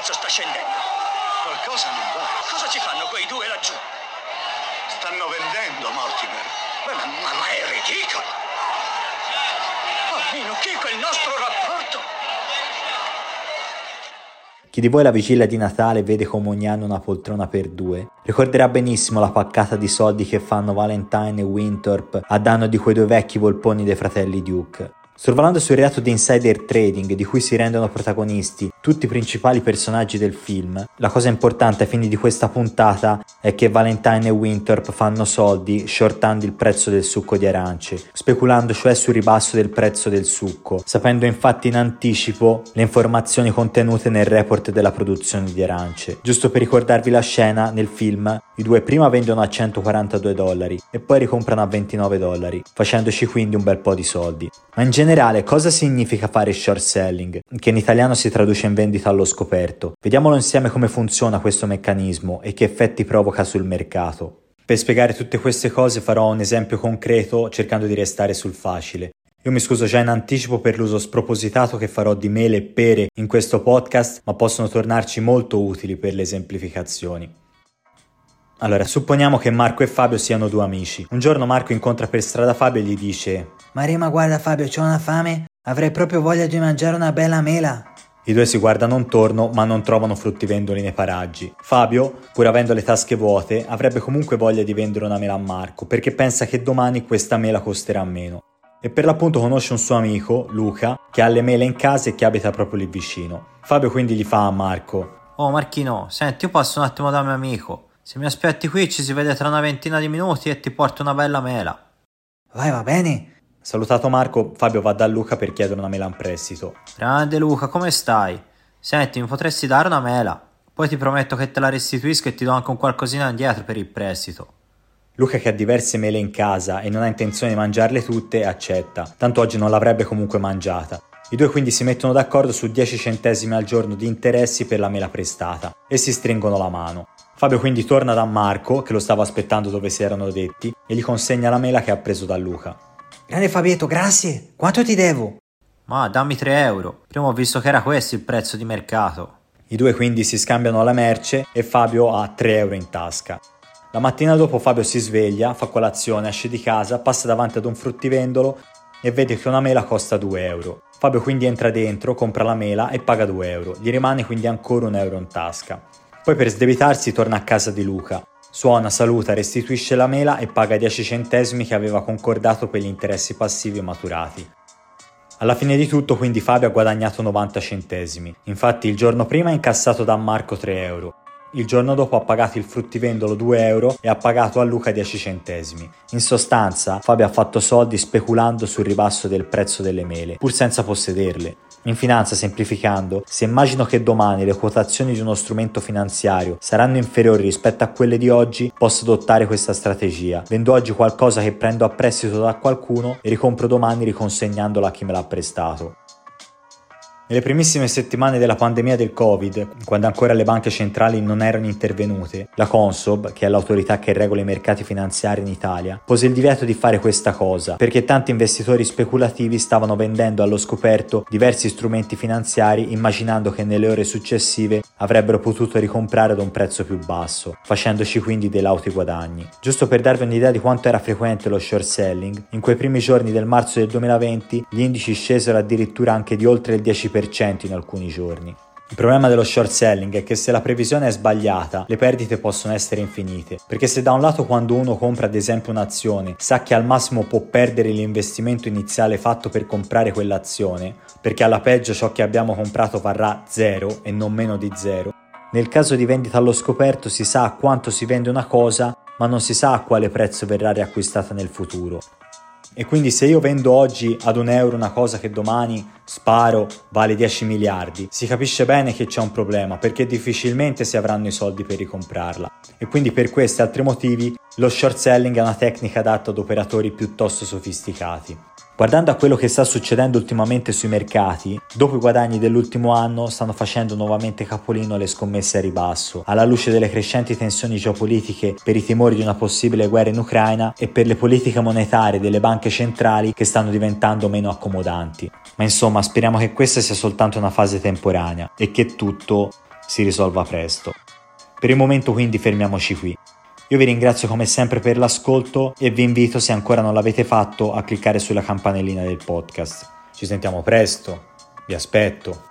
prezzo sta scendendo. Qualcosa non va. Cosa ci fanno quei due laggiù? Stanno vendendo, Mortimer. Ma, ma, ma è ridicolo! Almeno che quel nostro rapporto... Chi di voi la vigilia di Natale vede come ogni anno una poltrona per due? Ricorderà benissimo la paccata di soldi che fanno Valentine e Winthorpe a danno di quei due vecchi volponi dei fratelli Duke. Sorvolando sul reato di insider trading di cui si rendono protagonisti tutti i principali personaggi del film, la cosa importante ai fini di questa puntata è che Valentine e Winthorpe fanno soldi shortando il prezzo del succo di arance, speculando cioè sul ribasso del prezzo del succo, sapendo infatti in anticipo le informazioni contenute nel report della produzione di arance. Giusto per ricordarvi la scena, nel film i due prima vendono a 142 dollari e poi ricomprano a 29 dollari, facendoci quindi un bel po' di soldi. Ma in generale cosa significa fare short selling, che in italiano si traduce in vendita allo scoperto? Vediamolo insieme come funziona questo meccanismo e che effetti provoca sul mercato. Per spiegare tutte queste cose farò un esempio concreto cercando di restare sul facile. Io mi scuso già in anticipo per l'uso spropositato che farò di mele e pere in questo podcast, ma possono tornarci molto utili per le esemplificazioni. Allora, supponiamo che Marco e Fabio siano due amici. Un giorno Marco incontra per strada Fabio e gli dice Marema, guarda Fabio, c'ho una fame. Avrei proprio voglia di mangiare una bella mela. I due si guardano intorno ma non trovano fruttivendoli nei paraggi. Fabio, pur avendo le tasche vuote, avrebbe comunque voglia di vendere una mela a Marco perché pensa che domani questa mela costerà meno. E per l'appunto conosce un suo amico, Luca, che ha le mele in casa e che abita proprio lì vicino. Fabio quindi gli fa a Marco Oh Marchino, senti, io passo un attimo da mio amico. Se mi aspetti qui ci si vede tra una ventina di minuti e ti porto una bella mela. Vai, va bene. Salutato Marco, Fabio va da Luca per chiedere una mela in prestito. Grande Luca, come stai? Senti, mi potresti dare una mela? Poi ti prometto che te la restituisco e ti do anche un qualcosina indietro per il prestito. Luca che ha diverse mele in casa e non ha intenzione di mangiarle tutte accetta, tanto oggi non l'avrebbe comunque mangiata. I due quindi si mettono d'accordo su 10 centesimi al giorno di interessi per la mela prestata e si stringono la mano. Fabio quindi torna da Marco, che lo stava aspettando dove si erano detti, e gli consegna la mela che ha preso da Luca. Grande Fabietto, grazie. Quanto ti devo? Ma dammi 3 euro. Prima ho visto che era questo il prezzo di mercato. I due quindi si scambiano la merce e Fabio ha 3 euro in tasca. La mattina dopo Fabio si sveglia, fa colazione, esce di casa, passa davanti ad un fruttivendolo e vede che una mela costa 2 euro. Fabio quindi entra dentro, compra la mela e paga 2 euro. Gli rimane quindi ancora un euro in tasca. Poi per sdebitarsi torna a casa di Luca. Suona, saluta, restituisce la mela e paga i 10 centesimi che aveva concordato per gli interessi passivi maturati. Alla fine di tutto quindi Fabio ha guadagnato 90 centesimi. Infatti il giorno prima ha incassato da Marco 3 euro. Il giorno dopo ha pagato il fruttivendolo 2 euro e ha pagato a Luca 10 centesimi. In sostanza, Fabio ha fatto soldi speculando sul ribasso del prezzo delle mele, pur senza possederle. In finanza, semplificando, se immagino che domani le quotazioni di uno strumento finanziario saranno inferiori rispetto a quelle di oggi, posso adottare questa strategia. Vendo oggi qualcosa che prendo a prestito da qualcuno e ricompro domani riconsegnandolo a chi me l'ha prestato. Nelle primissime settimane della pandemia del Covid, quando ancora le banche centrali non erano intervenute, la Consob, che è l'autorità che regola i mercati finanziari in Italia, pose il divieto di fare questa cosa, perché tanti investitori speculativi stavano vendendo allo scoperto diversi strumenti finanziari immaginando che nelle ore successive avrebbero potuto ricomprare ad un prezzo più basso, facendoci quindi dei lauti guadagni. Giusto per darvi un'idea di quanto era frequente lo short selling, in quei primi giorni del marzo del 2020 gli indici scesero addirittura anche di oltre il 10% in alcuni giorni. Il problema dello short selling è che se la previsione è sbagliata, le perdite possono essere infinite, perché se da un lato quando uno compra ad esempio un'azione sa che al massimo può perdere l'investimento iniziale fatto per comprare quell'azione, perché alla peggio ciò che abbiamo comprato varrà zero e non meno di zero, nel caso di vendita allo scoperto si sa a quanto si vende una cosa, ma non si sa a quale prezzo verrà riacquistata nel futuro. E quindi se io vendo oggi ad un euro una cosa che domani sparo vale 10 miliardi, si capisce bene che c'è un problema perché difficilmente si avranno i soldi per ricomprarla. E quindi per questi e altri motivi lo short selling è una tecnica adatta ad operatori piuttosto sofisticati. Guardando a quello che sta succedendo ultimamente sui mercati, dopo i guadagni dell'ultimo anno stanno facendo nuovamente capolino le scommesse a ribasso, alla luce delle crescenti tensioni geopolitiche per i timori di una possibile guerra in Ucraina e per le politiche monetarie delle banche centrali che stanno diventando meno accomodanti. Ma insomma, speriamo che questa sia soltanto una fase temporanea e che tutto si risolva presto. Per il momento quindi fermiamoci qui. Io vi ringrazio come sempre per l'ascolto e vi invito, se ancora non l'avete fatto, a cliccare sulla campanellina del podcast. Ci sentiamo presto, vi aspetto.